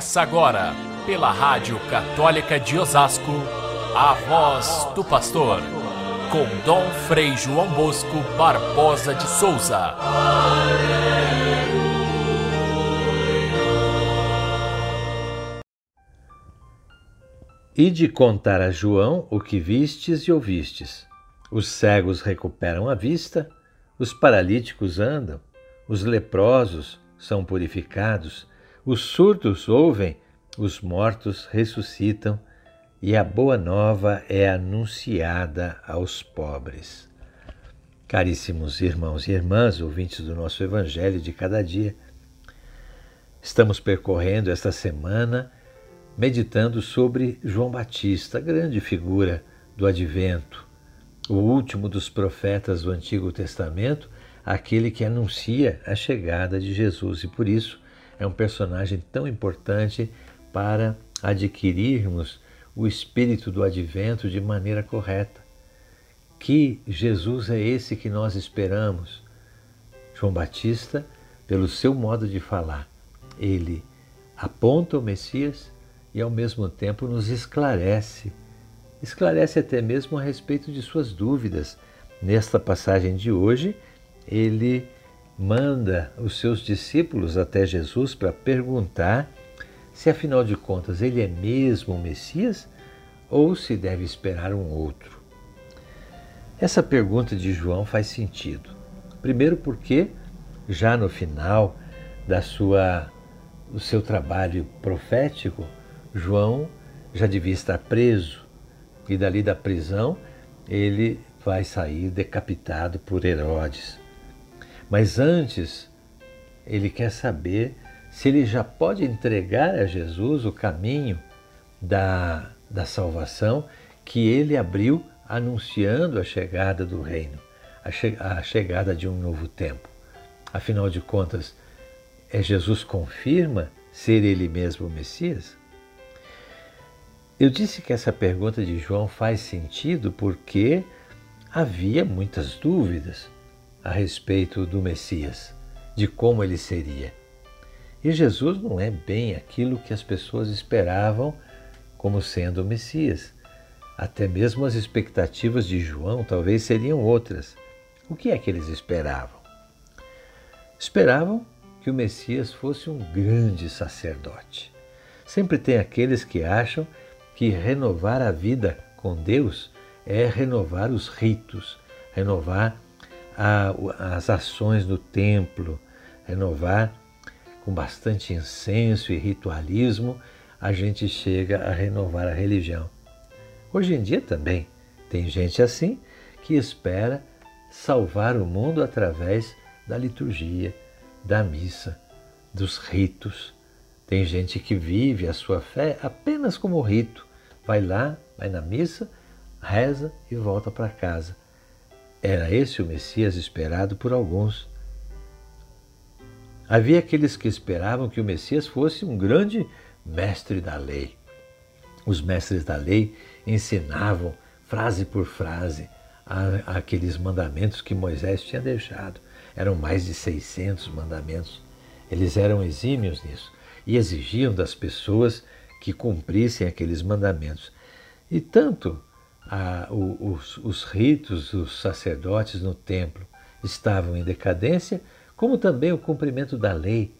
Começa agora, pela Rádio Católica de Osasco, a voz do pastor, com Dom Frei João Bosco Barbosa de Souza. E de contar a João o que vistes e ouvistes. Os cegos recuperam a vista, os paralíticos andam, os leprosos são purificados, os surdos ouvem, os mortos ressuscitam e a boa nova é anunciada aos pobres. Caríssimos irmãos e irmãs, ouvintes do nosso Evangelho de cada dia, estamos percorrendo esta semana meditando sobre João Batista, grande figura do advento, o último dos profetas do Antigo Testamento, aquele que anuncia a chegada de Jesus e por isso é um personagem tão importante para adquirirmos o espírito do advento de maneira correta. Que Jesus é esse que nós esperamos? João Batista, pelo seu modo de falar, ele aponta o Messias e ao mesmo tempo nos esclarece. Esclarece até mesmo a respeito de suas dúvidas. Nesta passagem de hoje, ele manda os seus discípulos até Jesus para perguntar se afinal de contas ele é mesmo o Messias ou se deve esperar um outro. Essa pergunta de João faz sentido. Primeiro porque já no final da sua do seu trabalho profético, João já devia estar preso e dali da prisão ele vai sair decapitado por Herodes. Mas antes, ele quer saber se ele já pode entregar a Jesus o caminho da, da salvação que ele abriu anunciando a chegada do reino, a, che a chegada de um novo tempo. Afinal de contas, é Jesus confirma ser ele mesmo o Messias? Eu disse que essa pergunta de João faz sentido porque havia muitas dúvidas a respeito do Messias, de como ele seria. E Jesus não é bem aquilo que as pessoas esperavam como sendo o Messias. Até mesmo as expectativas de João talvez seriam outras. O que é que eles esperavam? Esperavam que o Messias fosse um grande sacerdote. Sempre tem aqueles que acham que renovar a vida com Deus é renovar os ritos, renovar as ações do templo, renovar com bastante incenso e ritualismo, a gente chega a renovar a religião. Hoje em dia também tem gente assim que espera salvar o mundo através da liturgia, da missa, dos ritos. Tem gente que vive a sua fé apenas como rito. Vai lá, vai na missa, reza e volta para casa. Era esse o Messias esperado por alguns. Havia aqueles que esperavam que o Messias fosse um grande mestre da lei. Os mestres da lei ensinavam, frase por frase, a, aqueles mandamentos que Moisés tinha deixado. Eram mais de 600 mandamentos. Eles eram exímios nisso e exigiam das pessoas que cumprissem aqueles mandamentos. E tanto a, os, os ritos dos sacerdotes no templo estavam em decadência, como também o cumprimento da lei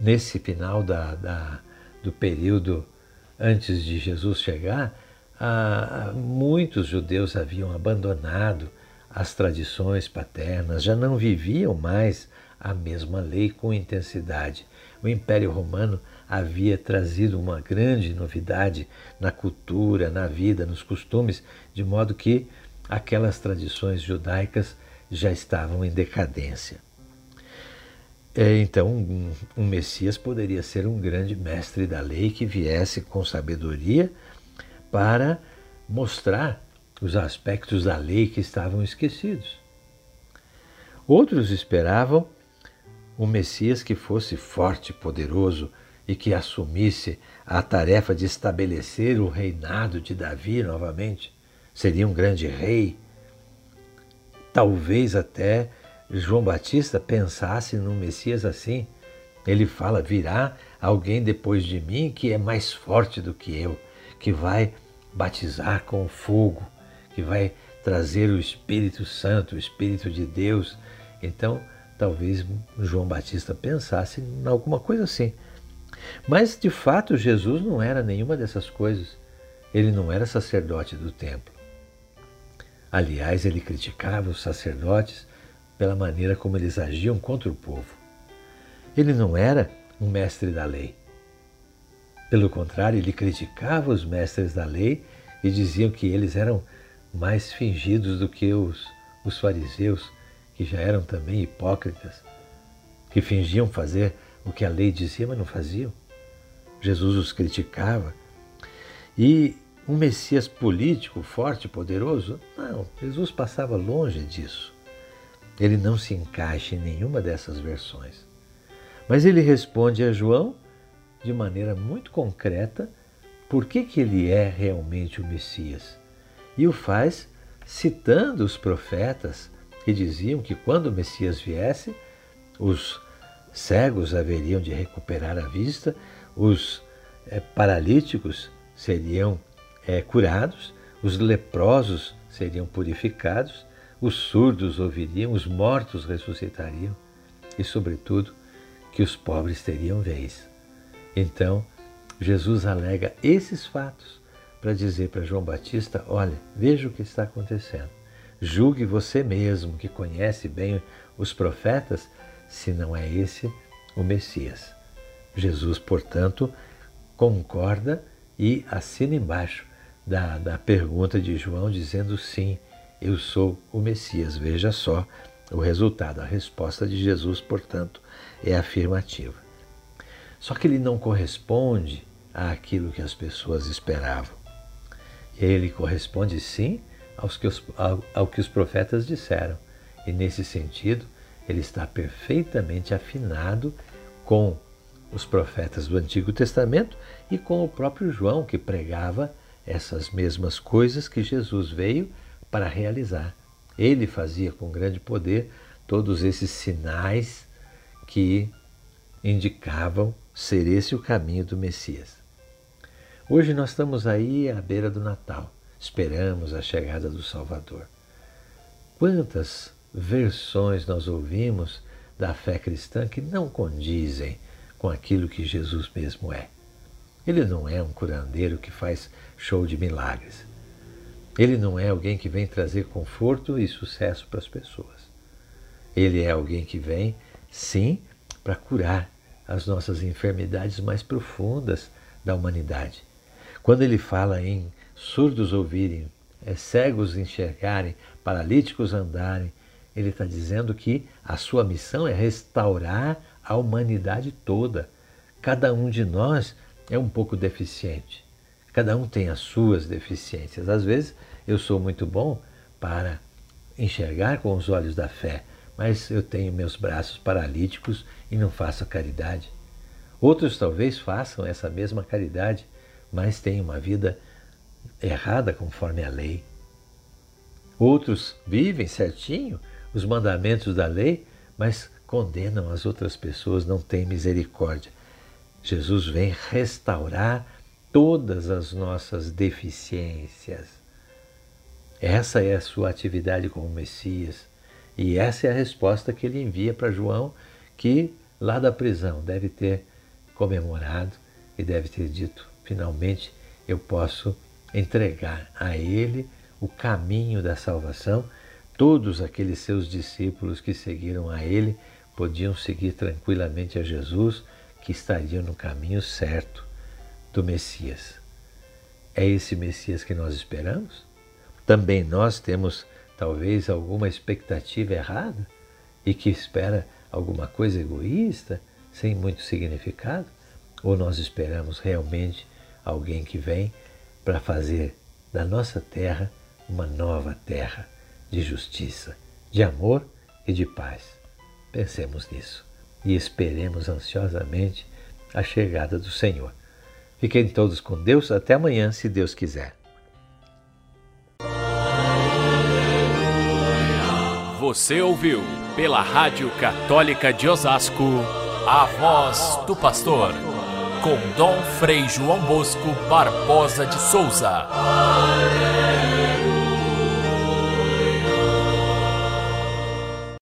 nesse final da, da, do período antes de Jesus chegar, a, muitos judeus haviam abandonado as tradições paternas, já não viviam mais a mesma lei com intensidade. O Império Romano havia trazido uma grande novidade na cultura, na vida, nos costumes, de modo que aquelas tradições judaicas já estavam em decadência. É, então, um, Messias poderia ser um grande mestre da lei que viesse com sabedoria para mostrar os aspectos da lei que estavam esquecidos. Outros esperavam um Messias que fosse forte, poderoso, e que assumisse a tarefa de estabelecer o reinado de Davi novamente, seria um grande rei. Talvez até João Batista pensasse num Messias assim, Ele fala: virá alguém depois de mim que é mais forte do que eu, que vai batizar com fogo, que vai trazer o Espírito Santo, o Espírito de Deus. Então, talvez João Batista pensasse em alguma coisa assim. Mas, de fato, Jesus não era nenhuma dessas coisas. Ele não era sacerdote do templo. Aliás, ele criticava os sacerdotes pela maneira como eles agiam contra o povo. Ele não era um mestre da lei. Pelo contrário, ele criticava os mestres da lei e diziam que eles eram mais fingidos do que os, os fariseus, que já eram também hipócritas, que fingiam fazer o que a lei dizia, mas não faziam. Jesus os criticava. E um Messias político, forte, poderoso? Não, Jesus passava longe disso. Ele não se encaixa em nenhuma dessas versões. Mas ele responde a João de maneira muito concreta por que, que ele é realmente o Messias. E o faz citando os profetas que diziam que quando o Messias viesse, os cegos haveriam de recuperar a vista, os é, paralíticos seriam é, curados, os leprosos seriam purificados, os surdos ouviriam, os mortos ressuscitariam e, sobretudo, que os pobres teriam vez. Então, Jesus alega esses fatos para dizer para João Batista: olha, veja o que está acontecendo. Julgue você mesmo, que conhece bem os profetas, se não é esse o Messias. Jesus, portanto, concorda e assina embaixo da, da pergunta de João, dizendo sim, eu sou o Messias. Veja só o resultado. A resposta de Jesus, portanto, é afirmativa. Só que ele não corresponde àquilo que as pessoas esperavam. Ele corresponde sim aos que os, ao, ao que os profetas disseram. E nesse sentido, ele está perfeitamente afinado com os profetas do Antigo Testamento e com o próprio João, que pregava essas mesmas coisas que Jesus veio para realizar. Ele fazia com grande poder todos esses sinais que indicavam ser esse o caminho do Messias. Hoje nós estamos aí à beira do Natal, esperamos a chegada do Salvador. Quantas versões nós ouvimos da fé cristã que não condizem com aquilo que Jesus mesmo é? Ele não é um curandeiro que faz show de milagres. Ele não é alguém que vem trazer conforto e sucesso para as pessoas. Ele é alguém que vem, sim, para curar as nossas enfermidades mais profundas da humanidade. Quando ele fala em surdos ouvirem, é, cegos enxergarem, paralíticos andarem, ele está dizendo que a sua missão é restaurar a humanidade toda. Cada um de nós é um pouco deficiente. Cada um tem as suas deficiências. Às vezes eu sou muito bom para enxergar com os olhos da fé, mas eu tenho meus braços paralíticos e não faço a caridade. Outros talvez façam essa mesma caridade, mas têm uma vida errada conforme a lei. Outros vivem certinho os mandamentos da lei, mas condenam as outras pessoas, não têm misericórdia. Jesus vem restaurar todas as nossas deficiências. Essa é a sua atividade como Messias. E essa é a resposta que ele envia para João, que lá da prisão deve ter comemorado e deve ter dito: finalmente eu posso entregar a ele o caminho da salvação. Todos aqueles seus discípulos que seguiram a ele podiam seguir tranquilamente a Jesus, que estaria no caminho certo do Messias. É esse Messias que nós esperamos? Também nós temos talvez alguma expectativa errada e que espera alguma coisa egoísta, sem muito significado? Ou nós esperamos realmente alguém que vem para fazer da nossa terra uma nova terra de justiça, de amor e de paz? Pensemos nisso e esperemos ansiosamente a chegada do Senhor. Fiquem todos com Deus. Até amanhã, se Deus quiser. Você ouviu pela Rádio Católica de Osasco A voz do pastor, com Dom Frei João Bosco Barbosa de Souza.